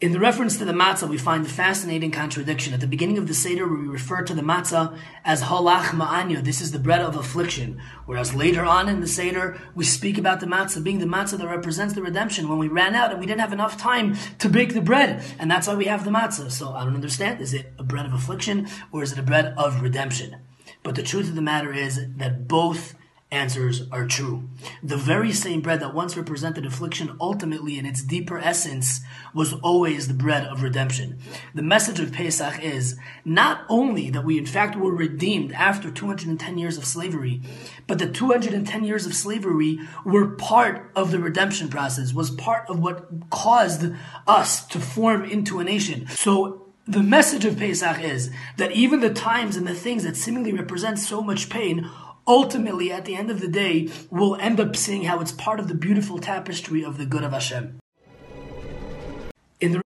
In the reference to the matzah, we find a fascinating contradiction. At the beginning of the Seder, we refer to the matzah as ha lachma anya, this is the bread of affliction. Whereas later on in the Seder, we speak about the matzah being the matzah that represents the redemption when we ran out and we didn't have enough time to bake the bread. And that's why we have the matzah. So I don't understand. Is it a bread of affliction or is it a bread of redemption? But the truth of the matter is that both answers are true. The very same bread that once represented affliction ultimately in its deeper essence was always the bread of redemption. The message of Pesach is not only that we in fact were redeemed after 210 years of slavery, but the 210 years of slavery were part of the redemption process, was part of what caused us to form into a nation. So the message of Pesach is that even the times and the things that seemingly represent so much pain ultimately, at the end of the day, we'll end up seeing how it's part of the beautiful tapestry of the good of Hashem. In the